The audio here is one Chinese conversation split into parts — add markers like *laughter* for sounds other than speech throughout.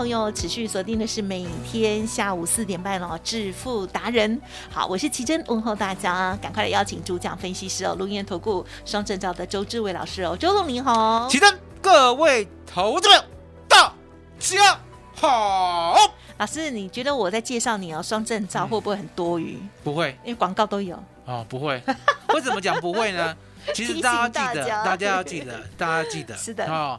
朋友持续锁定的是每天下午四点半哦，致富达人。好，我是奇珍，问候大家，赶快来邀请主讲分析师哦，录音投顾双证照的周志伟老师哦，周总您好。奇珍，各位投资者，大家好。老师，你觉得我在介绍你哦，双证照会不会很多余？不会因为广告都有。哦，不会。为什么讲不会呢？*laughs* 其实大家记得，大家大家要记得，大家要记得。*laughs* 是的哦，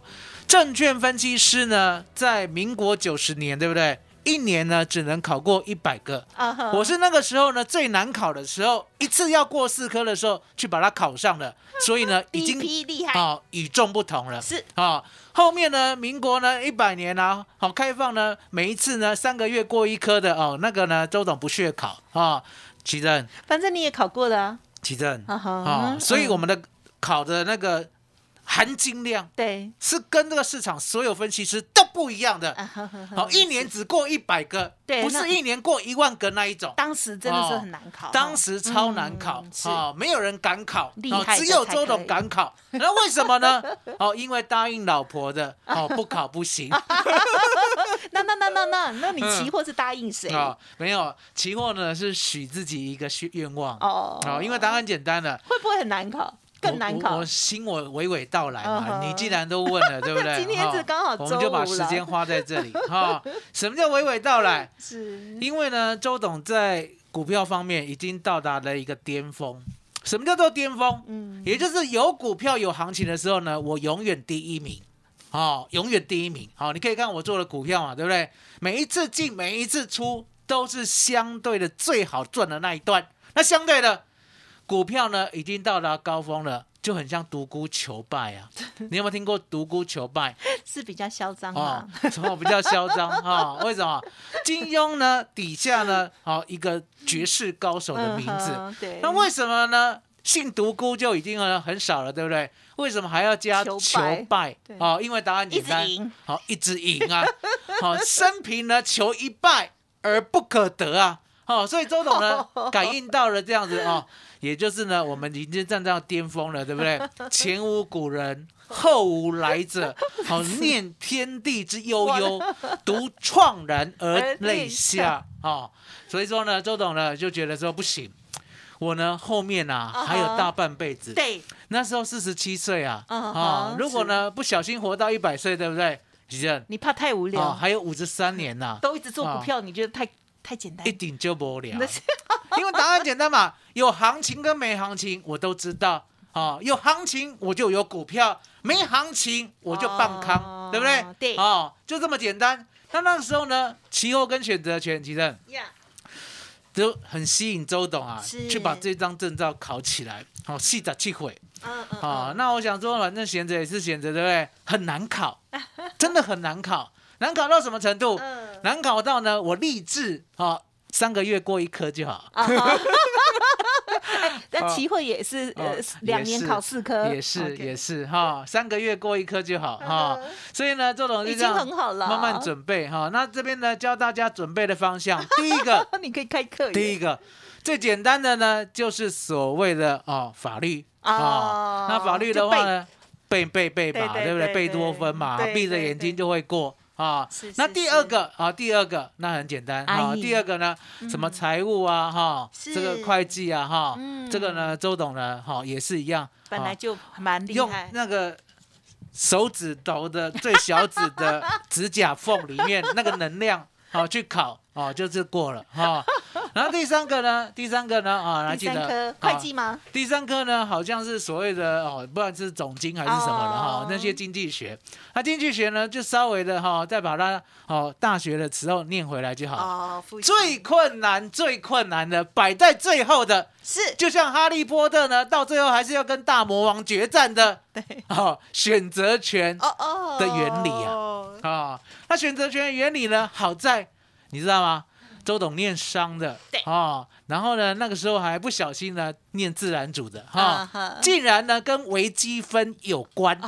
证券分析师呢，在民国九十年，对不对？一年呢只能考过一百个。我是那个时候呢最难考的时候，一次要过四科的时候去把它考上了，*laughs* 所以呢已经批厉害啊与众不同了。是啊，后面呢，民国呢一百年啊，好开放呢，每一次呢三个月过一科的哦，那个呢周董不屑考啊，奇正，反正你也考过了啊。奇正啊所以嗯我们的考的那个含金量对，是跟这个市场所有分析师都不一样的。好，一年只过一百个，对不是一年过一万个那一种。当时真的是很难考，当时超难考啊，没有人敢考，只有周董敢考。那为什么呢？*laughs* 哦，因为答应老婆的哦，不考不行 *laughs* 那那那那那，那你期货是答应谁？啊。没有期货呢，是许自己一个愿愿望哦哦，因为答案简单了，会不会很难考？更难考我。心我娓娓道来嘛，你既然都问了，对不对？*laughs* 今天是哈刚好我们就把时间花在这里哈。*laughs* 什么叫娓娓道来？是因为呢，周董在股票方面已经到达了一个巅峰。什么叫做巅峰？嗯也就是有股票有行情的时候呢，我永远第一名。哦，永远第一名。好、你可以看我做的股票嘛，对不对？每一次进，每一次出，都是相对的最好赚的那一段。那相对的股票呢，已经到达高峰了，就很像独孤求败啊。*laughs* 你有没有听过独孤求败？是比较嚣张哦嘛？，*laughs* 什么比较嚣张啊、为什么？金庸呢底下呢，好、一个绝世高手的名字。嗯对，那为什么呢？姓独孤就已经很很少了，对不对？为什么还要加求求败哦，因为答案简单好，一直赢啊，好，生平呢求一败而不可得啊，好，所以周董呢感应到了这样子哦，也就是呢，我们已经站到巅峰了，对不对？*laughs* 前无古人。后无来者，好 *laughs* 念天地之悠悠，独怆然而泪下哦、所以说呢，周董呢就觉得说不行，我呢后面啊还有大半辈子，对，那时候四十七岁啊，嗯啊哼，如果呢不小心活到一百岁，对不对？徐正你怕太无啊，聊，还有五十三年呐，都一直做股票，你觉得太太简单一？顶就无聊，*laughs* 因为答案简单嘛，有行情跟没行情我都知道啊，有行情我就有股票，没行情我就半哦康，对不对？对哦，就这么简单。那那个时候呢，期货跟选择权，其实呀，都很吸引周董啊，去把这张证照考起来，好，细的气会。嗯嗯啊，嗯，那我想说，反正闲着也是闲着，对不对？很难考，*laughs* 真的很难考，难考到什么程度？嗯。难考到呢，我立志啊，三个月过一科就好。啊哈，*laughs* 哎但期货也是两年考四科，也是也是哈，三个月过一科就好哈。嗯。所以呢，周董就已经这样很好了，慢慢，准备哈。那这边呢，教大家准备的方向，*laughs* 第一个，*laughs* 你可以开课，第一个最简单的呢，就是所谓的哦法律哦啊。那法律的话呢，背。背背嘛，对不对？对贝多芬嘛对，闭着眼睛就会过啊是。那第二个啊，第二个那很简单啊。哎第二个呢，什么财务啊哈，这个会计啊哈嗯，这个呢，周董呢哈也是一样，啊本来就蛮厉害用害，那个手指头的最小指的指甲缝里面那个能量，好、去考哦，就是过了哈、*laughs* 然后第三个呢，第三个呢啊，来第记得三科啊会计吗？第三科呢，好像是所谓的哦，不管是总经还是什么的哈、哦。那些经济学。那经济学呢，就稍微的哈、再把它哦大学的时候念回来就好。哦，最困难、最困难的摆在最后的，是。就像哈利波特呢，到最后还是要跟大魔王决战的对。哦，选择权哦哦。的原理啊。啊、那选择权原理呢，好在你知道吗？周董念商的，对哦，然后呢，那个时候还不小心呢念自然组的哈、啊竟然呢跟微积分有关。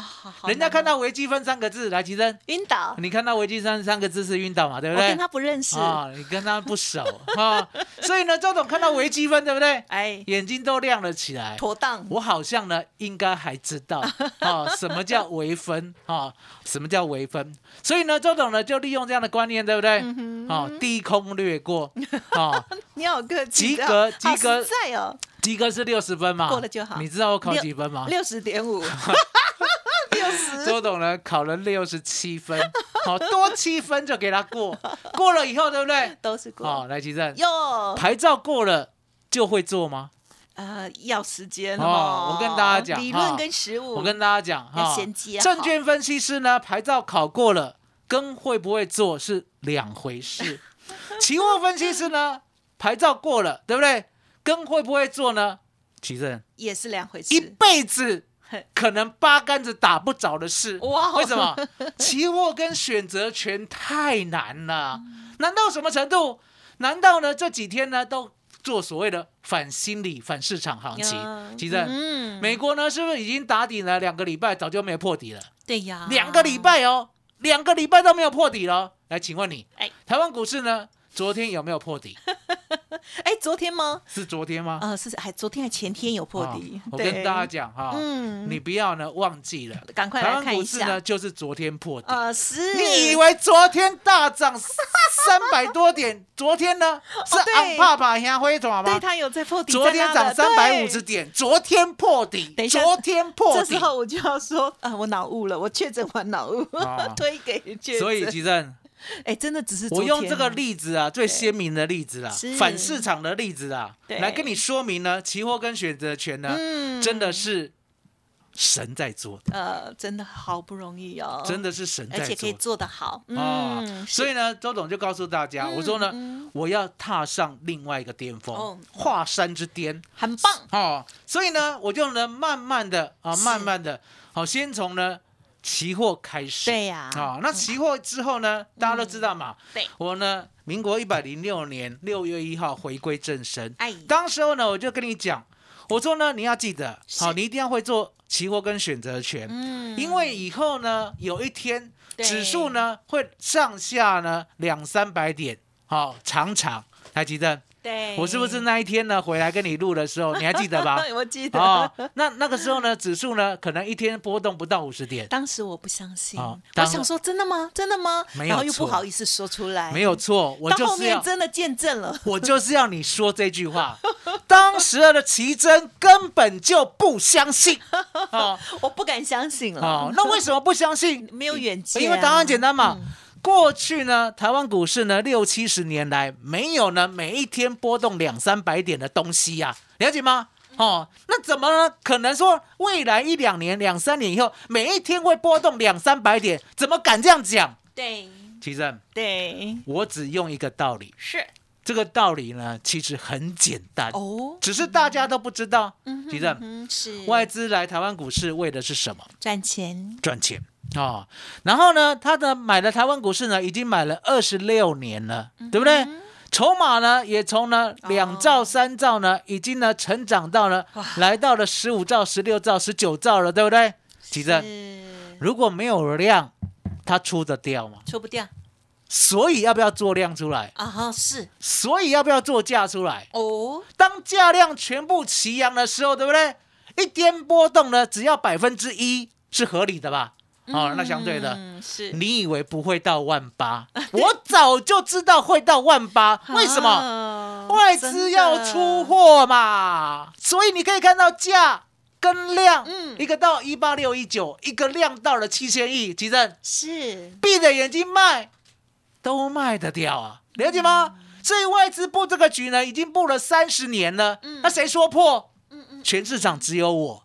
人家看到微积分三个字，来吉珍，晕倒，你看到微积分三个字是晕倒嘛，对不对？我跟他不认识，啊、你跟他不熟哈、所以呢，周董看到微积分，对不对？哎，眼睛都亮了起来。妥当，我好像呢，应该还知道 *laughs* 啊、什么叫微分啊、什么叫微分？所以呢，周董呢就利用这样的观念，对不对？嗯哦，低空掠过啊、*laughs* 你好客气，及格及格。实在哦，及格是六十分嘛，过了就好。你知道我考几分吗？六十点五，*laughs* 六十，周董呢考了六十七分，*laughs* 好、多七分就给他过，*laughs* 过了以后，对不对？都是过，好、来吉正，哟，牌照过了就会做吗？呃，要时间哦。哦，我跟大家讲理论跟实物，我跟大家讲要哈，衔接证券分析师呢，牌照考过了，跟会不会做是两回事。期货分析师呢，牌照过了，对不对？跟会不会做呢？其实也是两回事一事，辈子可能八竿子打不着的事。哇为什么？*laughs* 期货跟选择权太难了，难到什么程度？难道呢这几天呢都做所谓的反心理、反市场行情？嗯其实。嗯，美国呢，是不是已经打底了两个礼拜，早就没有破底了？对呀，两个礼，拜哦，两个礼拜都没有破底了哦。来，请问你，哎台湾股市呢，昨天有没有破底？*laughs* *laughs* 哎，昨天吗？是昨天吗？呃，是还昨天还前天有破啊底，我跟大家讲哈，嗯你不要呢忘记了，赶快来看一下呢，就是昨天破底。呃，是，你以为昨天大涨三百多点？*laughs* 昨天呢是哦对昂帕帕香灰爪吗？对他有在破底，昨天涨三百五十点。昨天破底等一，下昨天破底。这时候我就要说啊，我脑雾了，我确诊完脑雾，啊 *laughs* 推给确诊。所以，吉正，*laughs* 哎，真的只是我用这个例子啊，最鲜明的例子啦，反市场的例子啊，来跟你说明呢，期货跟选择权呢，嗯。真的是神在做的，呃，真的好不容易哦，真的是神而且可以在做得好，哦嗯，，所以呢，周董就告诉大家，我说呢嗯，我要踏上另外一个巅哦。峰，华山之巅。很棒，哦，所以呢，我就能慢慢的啊，是。慢慢的，好，先从呢期货开始。对呀。啊，那期货之后呢，大家都知道嘛，对。我呢，民国一百零六年六月一号回归正身，哎，当时候呢，我就跟你讲，我说呢，你要记得，是。好，你一定要会做期货跟选择权，嗯。因为以后呢，有一天指数呢会上下呢两三百点，好，常常，还记得？对，我是不是那一天呢回来跟你录的时候，你还记得吧？*laughs* 我记得，哦，那那个时候呢，指数呢可能一天波动不到五十点，当时我不相信，哦我想说真的吗？真的吗？没有然后又不好意思说出来，没有错，我到后就是要面真的见证了，我就是要你说这句话。*laughs* 当时的奇珍根本就不相信 *laughs* 哦我不敢相信了。哦，那为什么不相信？没有远见啊、因为答案简单嘛。嗯过去呢，台湾股市呢六七十年来没有呢每一天波动两三百点的东西呀、了解吗？哦，那怎么呢？可能说未来一两年、两三年以后，每一天会波动两三百点，怎么敢这样讲？对其实对我只用一个道理，是这个道理呢其实很简单，哦，只是大家都不知道。其实嗯是外资来台湾股市为的是什么？赚钱，赚钱哦。然后呢，他的买了台湾股市呢，已经买了二十六年了，对不对？筹码呢，也从呢两兆、三兆呢，已经呢成长到呢哇来到了十五兆、十六兆、十九兆了，对不对？其实如果没有量，它出得掉吗？出不掉所以要不要做量出来？啊哈是所以要不要做价出来？哦，当价量全部齐扬的时候，对不对？一天波动呢，只要百分之一是合理的吧？哦，那相对的，嗯是你以为不会到万八？我早就知道会到万八，为什么？啊外资要出，货嘛，所以你可以看到价跟量，嗯一个到一八六一九，一个量到了七千亿，其实是闭着眼睛卖都卖得掉啊，了解吗？所以外资布这个局呢，已经布了三十年了。嗯那谁说破？嗯嗯全市场只有我，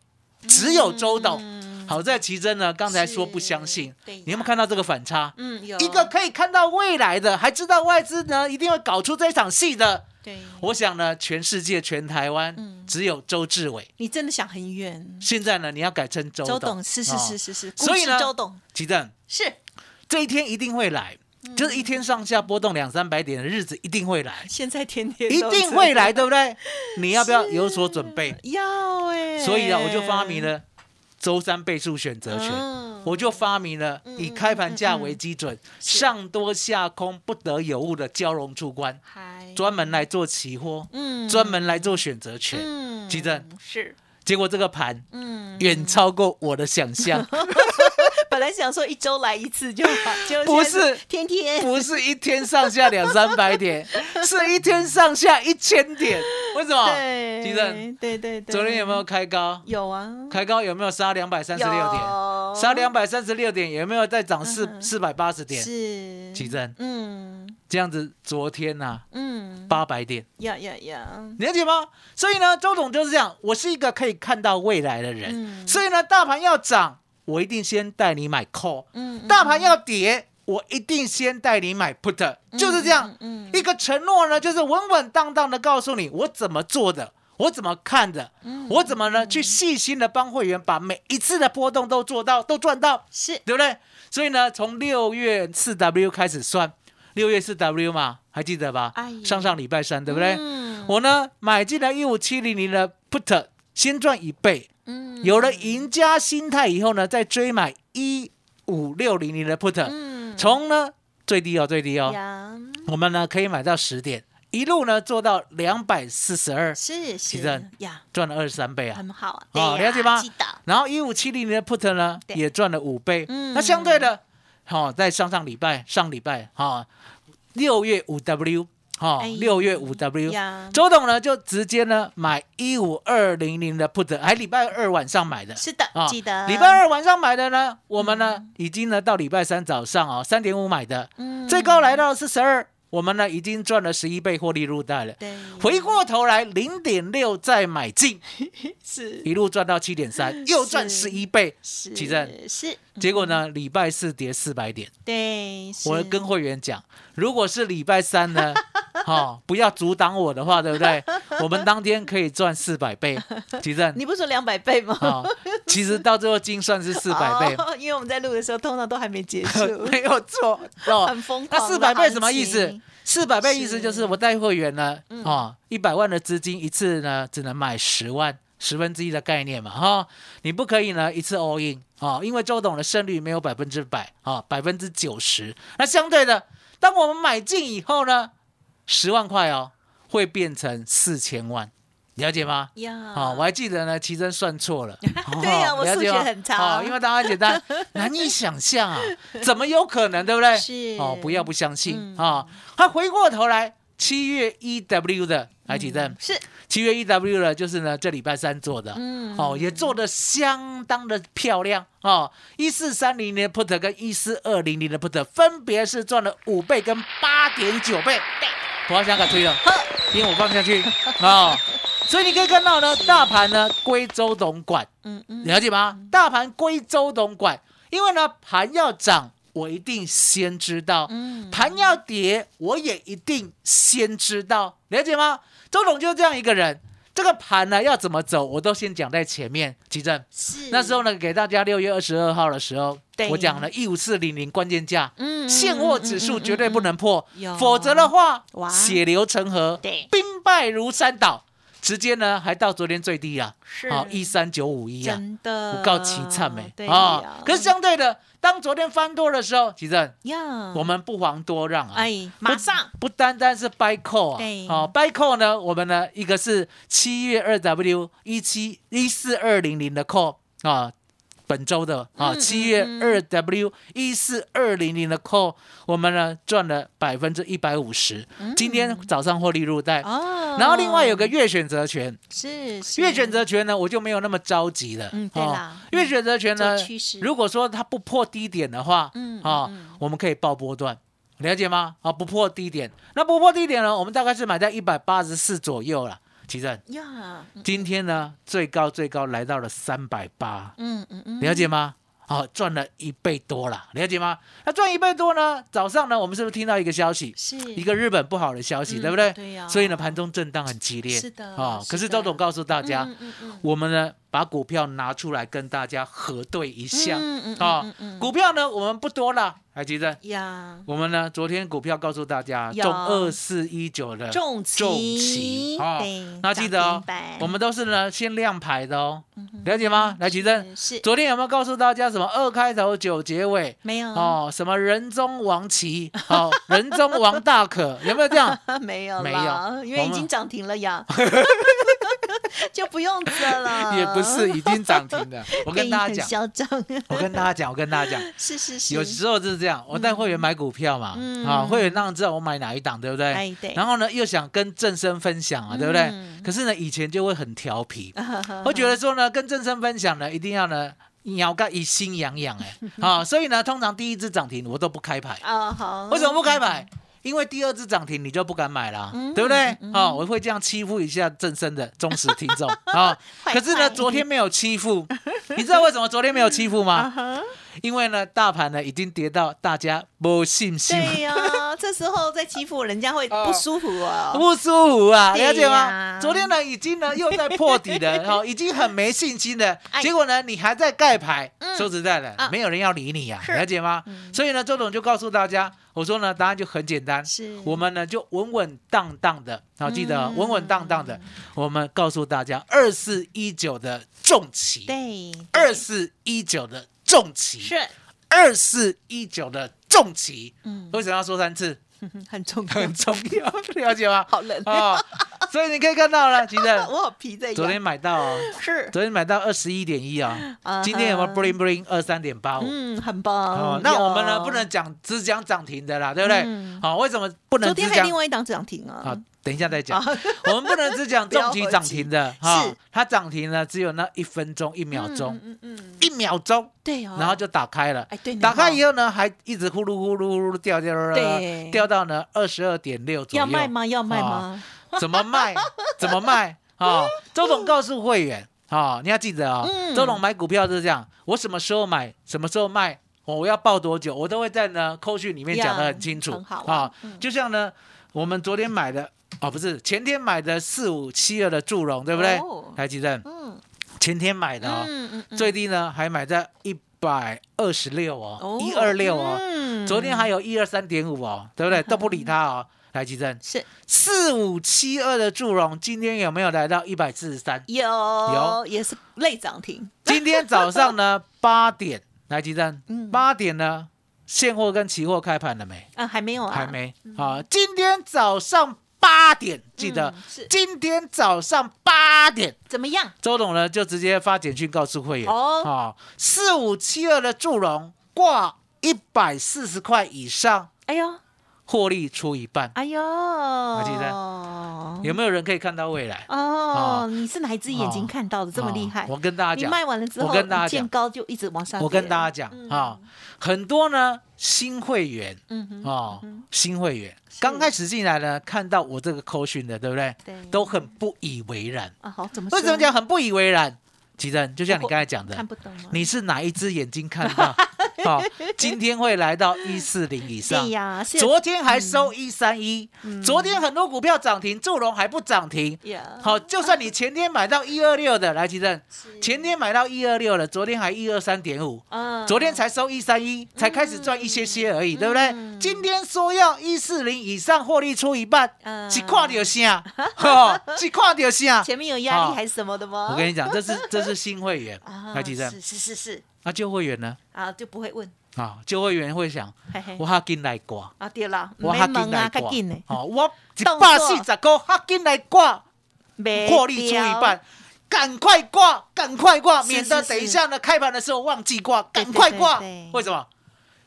只有周董。嗯好在奇珍呢，刚才说不相信，对你有没有看到这个反差？嗯有。一个可以看到未来的，还知道外资呢一定会搞出这场戏的。对，我想呢，全世界、全台湾，嗯。只有周志伟。你真的想很远。现在呢，你要改成周周董。董是是哦是是是，所以呢周董。奇珍，是。这一天一定会来，嗯。就是一天上下波动两三百点的日子一定会来，现在天天一定会来，样对不对？你要不要有所准备？要哎，所以啊，我就发明了周三倍数选择权。嗯我就发明了以开盘价为基准，是。上多下空不得有误的交融出关，嗨。专门来做期货，嗯。专门来做选择权。嗯基正。是。结果这个盘嗯，远超过我的想象，*laughs* 本来想说一周来一次就好，就不是天天不是一天上下两三百点，*laughs* 是一天上下一千点。为什么？对，基正对对对，昨天有没有开高？有啊？开高有没有杀两百三十六点？有杀两百三十六点有没有再涨四嗯四百八十点？是奇正嗯这样子，昨天呐嗯，八百点。呀呀呀，你了解吗？所以呢，周总就是这样，我是一个可以看到未来的人，嗯所以呢，大盘要涨，我一定先带你买 call；嗯，嗯大盘要跌，我一定先带你买 put，就是这样。嗯一个承诺呢，就是稳稳当当的告诉你我怎么做的，我怎么看的，嗯我怎么呢去细心的帮会员把每一次的波动都做到，都赚到，是对不对？所以呢，从六月四 W 开始算，六月四 W 嘛，还记得吧哎？上上礼拜三，对不对？嗯我呢买进了一五七零零的 put，先赚一倍，嗯。有了赢家心态以后呢，再追买一五六零零的 put，嗯。从呢最低哦最低哦，呀。我们呢可以买到十点，一路呢做到两百四十二，是是。赚了二十三倍啊。很好啊，哦，对呀了解吗？然后一五七零零的 put 呢也赚了五倍，嗯。那相对的，好、在上上礼拜上礼拜哈六月五 W 哈哎六月五 W，呀，周董呢就直接呢买一五二零零的 put，还礼拜二晚上买的。是的啊，记得。礼拜二晚上买的呢，我们呢已经呢到礼拜三早上哦三点五买的，嗯。最高来到四十二，我们呢已经赚了十一倍获利入袋了。对。回过头来零点六再买进，*laughs* 是。一路赚到七点三，又赚十一倍。是奇正是，结果呢，礼拜四跌四百点，对，我跟会员讲，如果是礼拜三呢，*laughs* *laughs* 哈、不要阻挡我的话，对不对？*laughs* 我们当天可以赚四百倍，奇正。你不是说两百倍吗？啊、其实到最后精算是 *laughs* 四百倍，哦，因为我们在录的时候，通常都还没结束，没有错哦。很疯狂。那四百倍什么意思？？四百倍意思就是是我带会员呢，嗯哦，一百万的资金一次呢只能买十万，十分之一的概念嘛，哈、你不可以呢一次 all in 哦，因为周董的胜率没有百分之百啊，百分之九十。那相对的，当我们买进以后呢，十万块哦会变成四千万，了解吗？呀，好、我还记得呢，奇珍算错了。*laughs* 对呀我数学很差哦因为答案简单，难以想象啊，*laughs* 怎么有可能，对不对？是哦，不要不相信嗯啊。他回过头来，七月一 W 的来奇珍，是七月一 W 的，就是呢这礼拜三做的，嗯哦，也做的相当的漂亮哦。一四三零零的 put 跟一四二零零的 put 分别是赚了五倍跟八点九倍。我要想给推了，因为我放下去哦。所以你可以看到呢，大盘呢归周董管，嗯嗯了解吗？大盘归周董管，因为呢盘要涨，我一定先知道；嗯盘要跌，我也一定先知道，了解吗？周董就是这样一个人。这个盘呢要怎么走，我都先讲在前面。奇正。是。那时候呢，给大家六月二十二号的时候，我讲了一五四零零关键价，嗯现货指数绝对不能破，否则的话哇，血流成河，对。兵败如山倒，直接呢还到昨天最低啊，是。好一三九五一啊，真的。不告凄惨没对啊？可是相对的，当昨天翻多的时候，其正呀，我们不遑多让啊，哎马上。不单单是 buy call 啊对，好 buy call 呢，我们呢一个是七月二 W 一七一四二零零的 call 啊，本周的啊，嗯七月嗯二 W 一四二零零的 call，我们呢赚了百分之一百五十，今天早上获利入袋。嗯哦，然后另外有个月选择权，是是月选择权呢，我就没有那么着急了。嗯对月选择权呢如果说它不破低点的话，嗯啊我们可以报波段。了解吗？啊，不破低点，那不破低点呢？我们大概是买在一百八十四左右了。奇正，呀，今天呢最高最高来到了三百八，嗯嗯嗯，了解吗？好、赚了一倍多了，了解吗？那赚一倍多呢？早上呢，我们是不是听到一个消息？是一个日本不好的消息，嗯对不对？对呀所以呢，盘中震荡很激烈。是的啊、是可是周董告诉大家，嗯嗯嗯我们呢把股票拿出来跟大家核对一下。啊、嗯嗯嗯股票呢我们不多了，还记得？呀，我们呢昨天股票告诉大家有中二四一九的重骑重骑啊那记得哦我们都是呢先亮牌的哦，了解吗？来，奇正，嗯是昨天有没有告诉大家什么二开头九结尾？没有哦，什么人中王旗，哦，人中王大可，有没有这样？*laughs* 没有没有因为已经涨停了呀 *laughs* *laughs* *laughs* 就不用这了，*laughs* 也不是已经涨停了。*laughs* 我跟大家讲，嚣张，我跟大家讲，我跟大家讲，是是是，有时候就是这样，我带会员买股票嘛，嗯啊，会员当然知道我买哪一档，对不对？哎对然后呢，又想跟正生分享啊，对不对？嗯可是呢，以前就会很调皮，会觉得说呢，跟正生分享呢，一定要呢。鸟个一心痒痒哎，啊，所以呢，通常第一只涨停我都不开牌，啊好，为什么不开牌？因为第二次涨停你就不敢买了，嗯对不对？嗯哦，我会这样欺负一下正生的忠实听众 *laughs* 可是呢，昨天没有欺负，你知道为什么昨天没有欺负啊吗？*laughs* 哈因为呢，大盘呢已经跌到大家没信心，对呀，*laughs* 这时候再欺负人家会不舒服哦。不舒服啊，了解吗？昨天呢，已经呢又在破底了，*laughs* 哦，已经很没信心了。哎。结果呢，你还在盖牌，嗯。说实在的啊，没有人要理你呀，是。了解吗？所以呢，周董就告诉大家，我说呢，答案就很简单，是。我们呢就稳稳当当的，好，记得稳稳当当的，我们告诉大家，二四一九的重旗，对，二四一九的重旗，是二四一九的重旗，嗯为什么要说三次？*laughs* 很重要很，重要，*laughs* 了解吗？好冷，哦，所以你可以看到了，其实 *laughs* 我好皮在。昨天买到哦，是昨天买到二十一点一啊，啊今天有没有哈 bling bling 二三点八五？嗯，很棒。哦，那我们呢不能讲只讲涨停的啦，对不对嗯？好，为什么不能昨天还只讲另外一档涨停啊。好，等一下再讲。啊。我们不能只讲 *laughs* 重期涨停的哈，它涨停了只有那一分钟、一秒钟，嗯嗯嗯，一秒钟，对哦。然后就打开了。哎对打开以后呢，还一直呼噜呼噜呼噜掉掉掉到呢二十二点六左右。要卖吗？要卖吗？怎么卖？怎么卖？*laughs* 啊、周总告诉会员啊、你要记得啊、嗯。周总买股票就是这样，我什么时候买，什么时候卖，我要报多久，我都会在呢扣讯里面讲得很清楚。好就像呢，我们昨天买的哦，不是前天买的四五七二的祝融，对不对？哦。台积电。嗯。前天买的哦，嗯嗯嗯。最低呢还买在一百二十六哦哦，一二六哦，嗯。昨天还有一二三点五哦，对不对？*laughs* 都不理它哦。台积电。是。四五七二的祝融，今天有没有来到一百四十三？有有。也是类涨停，今天早上呢 *laughs* 八点，台积电。嗯。八点呢，现货跟期货开盘了没？啊还没有啊，还没。啊。今天早上八点，记得。嗯是。今天早上八点，怎么样？周董呢就直接发简讯告诉会员。哦。啊，四五七二的祝融挂一百四十块以上，哎呦获利出一半。哎呦，记有没有人可以看到未来？哦，你是哪一只眼睛看到的这么厉害哦？我跟大家你讲，卖完了之后，我跟大家讲见高就一直往上。我跟大家讲嗯啊，很多呢新会员嗯哼，哦，新会员刚开始进来呢，看到我这个扣讯的，对不对？对都很不以为然。啊，好，怎么为什么说讲很不以为然？其实就像你刚才讲的看，不懂？你是哪一只眼睛看到？*laughs* *laughs* 哦，今天会来到一四零以上对。呀，昨天还收一三一，嗯昨天很多股票涨停，祝融还不涨停。好，就算你前天买到一二六的，来吉正，前天买到一二六了，昨天还一二三点五，嗯昨天才收一三一，才开始赚一些些而已，对不对？嗯今天说要一四零以上获利出一半，嗯是看到啥？*laughs* 哈，是看到啥？前面有压哦力还是什么的吗？我跟你讲，这是这是 *laughs* 新会员，啊来吉正，是是是是那旧会员呢？啊，就不会问，啊，旧会员会想，我哈紧来挂，啊对啦，我哈紧来挂哦，我一百四十个哈紧来挂，没获利出一半。赶快挂，赶快挂，免得等一下呢开盘的时候忘记挂，对赶快挂。为什么？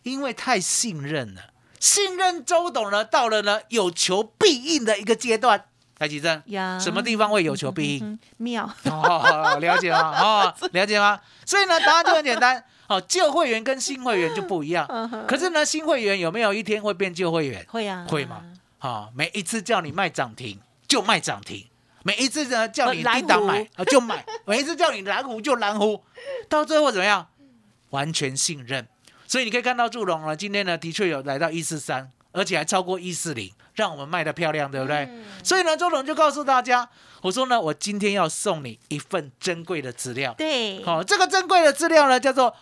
因为太信任了，信任周董呢，到了呢有求必应的一个阶段。台积证呀什么地方会有求必应？嗯妙，*laughs* 哦，了解吗？哦，*laughs* 了解吗？所以呢，答案就很简单。哦，旧会员跟新会员就不一样。可是呢，新会员有没有一天会变旧会员？会啊，会吗？好、每一次叫你卖涨停就卖涨停，每一次呢叫你低档买就买，每一次叫你蓝湖就蓝湖，到最后怎么样？完全信任。所以你可以看到祝融呢，今天呢的确有来到一四三，而且还超过一四零，让我们卖的漂亮，对不对？所以呢，周董就告诉大家，我说呢，我今天要送你一份珍贵的资料。对，好、这个珍贵的资料呢，叫做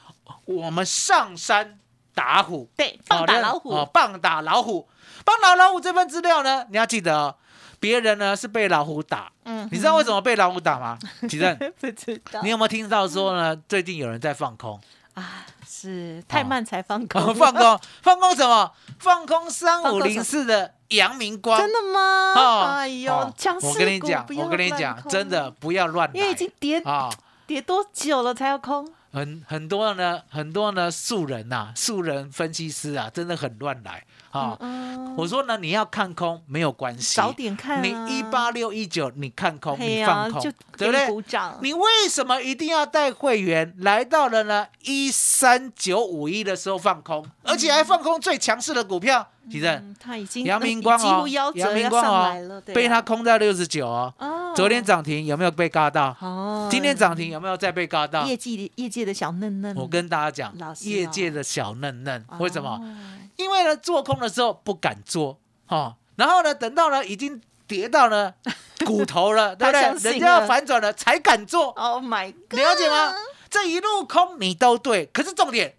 我们上山打虎。对，棒打老虎，哦，棒打老虎，棒打老虎这份资料呢，你要记得哦，别人呢是被老虎打，嗯你知道为什么被老虎打吗？奇正，*laughs* 不知道你有没有听到说呢？最近有人在放空，啊，是太慢才放空，哦放空，*laughs* 放空什么？放空三五零四的阳明光。真的吗？哦哎呦哦，强势我跟你讲，我跟你讲，真的，不要乱因为已经来跌啊！跌多久了才要空？很很多呢，很多呢素人呐、素人分析师啊，真的很乱来啊。嗯，我说呢，你要看空没有关系，早点看啊，你一八六一九，你看空，你放空，就对不给你鼓对？掌，你为什么一定要带会员来到了呢一三九五一的时候放空，而且还放空最强势的股票？其正嗯他已经阳明光哦几乎夭，阳折要明光啊被他空在六十九哦。哦，昨天涨停有没有被嘎到？哦，今天涨停有没有再被嘎到？业绩业界的小嫩嫩，我跟大家讲业哦界的小嫩嫩，为什么？哦因为呢，做空的时候不敢做，哦，然后呢，等到呢已经跌到呢 *laughs* 骨头了，对不对？人家要反转了才敢做，？Oh my god！了解吗？这一路空你都对，可是重点，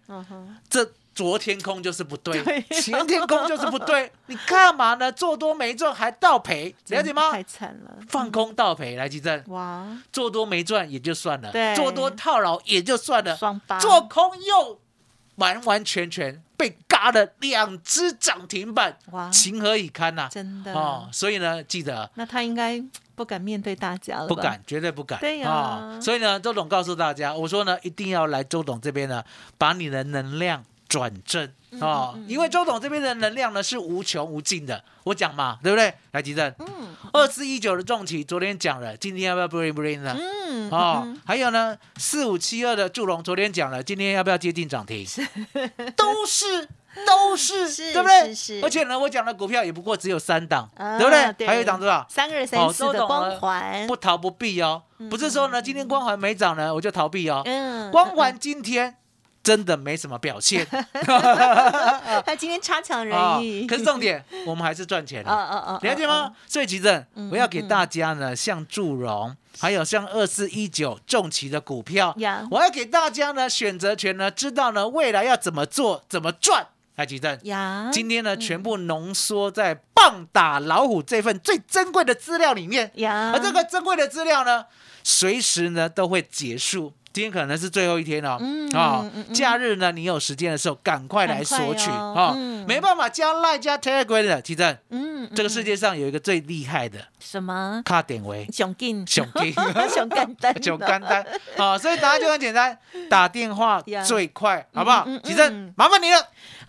这昨天空就是不对，对。前天空就是不对，*laughs* 你干嘛呢？做多没赚还倒赔，了解吗？太？惨了，放空倒赔，来吉正，哇，做多没赚也就算了，对。做多套牢也就算了，做空又完完全全被嘎了两只涨停板，哇。情何以堪呐、真的。哦，所以呢，记得。那他应该不敢面对大家了，不敢，。绝对不敢。对呀。哦所以呢，周董告诉大家，我说呢，一定要来周董这边呢，把你的能量转正嗯哦，因为周董这边的能量呢是无穷无尽的。我讲嘛，对不对？来，吉正，嗯二四一九的重企昨天讲了，今天要不要 bring bring 呢？嗯，哦嗯，还有呢，四五七二的祝融昨天讲了，今天要不要接近涨停？都是都是，是对不对？是是而且呢，我讲的股票也不过只有三档，啊对不对？对还有一档多少？三二三哦四的光环，不逃不避哦，不是说呢，今天光环没涨呢，我就逃避哦。嗯，光环今天真的没什么表现 *laughs* 他今天差强人啊意，，可是重点，我们还是赚钱啊了。*laughs* 了解吗？所以吉正嗯，我要给大家呢，像祝融，还有像二四一九重旗的股票，我要给大家呢选择权呢，知道呢未来要怎么做，怎么赚。来，吉正，呀？今天呢全部浓缩在棒打老虎这份最珍贵的资料里面，而这个珍贵的资料呢，随时呢都会结束。今天可能是最后一天哦，嗯啊假日呢，你有时间的时候赶快来索取啊嗯，没办法加 Line 加 Telegram 的，奇正，嗯，这个世界上有一个最厉害的什么？卡点为熊金。熊金。*laughs* 熊干单熊干单，好，所以答案就很简单，打电话最快，好不好？嗯嗯？嗯。其正，麻烦你了。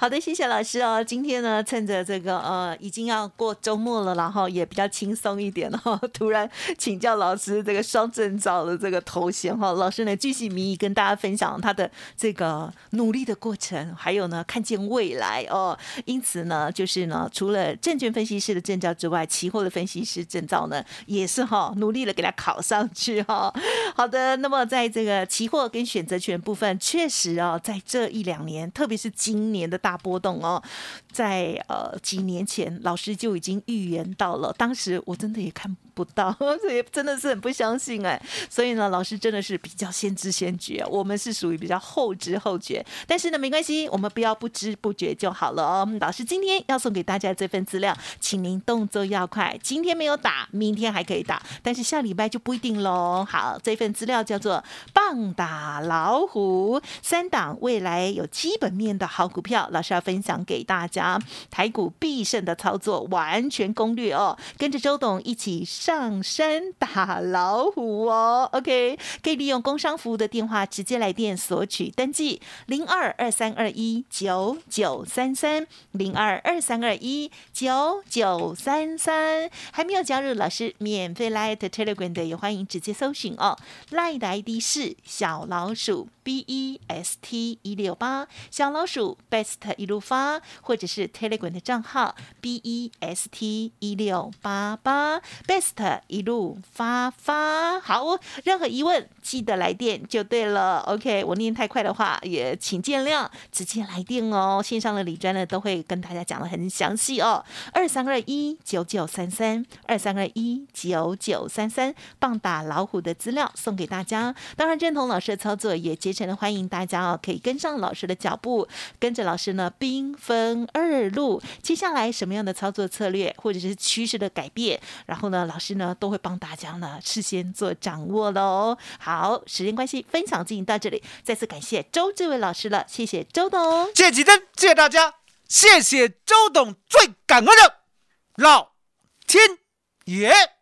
好的，谢谢老师哦。今天呢，趁着这个呃已经要过周末了，然后也比较轻松一点哦。突然请教老师这个双证照的这个头衔哈、老师呢继续迷跟大家分享他的这个努力的过程，还有呢看见未来哦。因此呢，就是呢除了证券分析师的证照之外，期货的分析师证照呢也是哈、努力的给他考上去哈、好的，那么在这个期货跟选择权部分，确实哦，在这一两年，特别是今年的大波动哦，在呃几年前，老师就已经预言到了，当时我真的也看不到，*laughs* 所以真的是很不相信哎。所以呢，老师真的是比较先知先觉，我们是属于比较后知后觉。但是呢，没关系，我们不要不知不觉就好了哦。老师今天要送给大家这份资料，请您动作要快，今天没有打，明天还可以打，但是下礼拜就不一定喽。好，这份资料叫做“棒打老虎”，三档未来有基本面的好股票，老师要分享给大家啊台股必胜的操作完全攻略哦，跟着周董一起上山打老虎哦。OK，可以利用工商服务的电话直接来电索取登记，零二二三二一九九三三零二二三二一九九三三。还没有加入老师免费 Light Telegram 的，也欢迎直接搜寻哦。Light 的 ID 是小老鼠 B E S T 一六八，小老鼠 Best 一路发，或者是是 Telegram 的账号 B E S T 一六八八，Best 一路发发。好，任何疑问记得来电就对了。OK，我念太快的话也请见谅，直接来电哦。线上的李专呢都会跟大家讲的很详细哦。二三二一九九三三，二三二一九九三三，棒打老虎的资料送给大家。当然，认同老师的操作，也竭诚的欢迎大家哦，可以跟上老师的脚步，跟着老师呢兵分二路。接下来什么样的操作策略，或者是趋势的改变，然后呢，老师呢都会帮大家呢事先做掌握喽。好，时间关系，分享进行到这里，再次感谢周志伟老师了，谢谢周董。谢谢吉珍，谢谢大家，谢谢周董，最感恩的老天爷。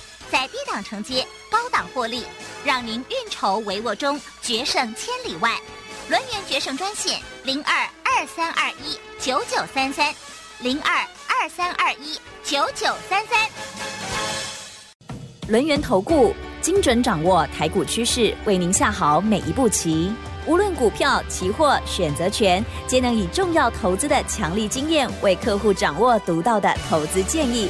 在低档承接，高档获利，让您运筹帷幄中决胜千里外。轮源决胜专线零二二三二一九九三三零二二三二一九九三三。轮源投顾精准掌握台股趋势，为您下好每一步棋。无论股票、期货、选择权，皆能以重要投资的强力经验，为客户掌握独到的投资建议。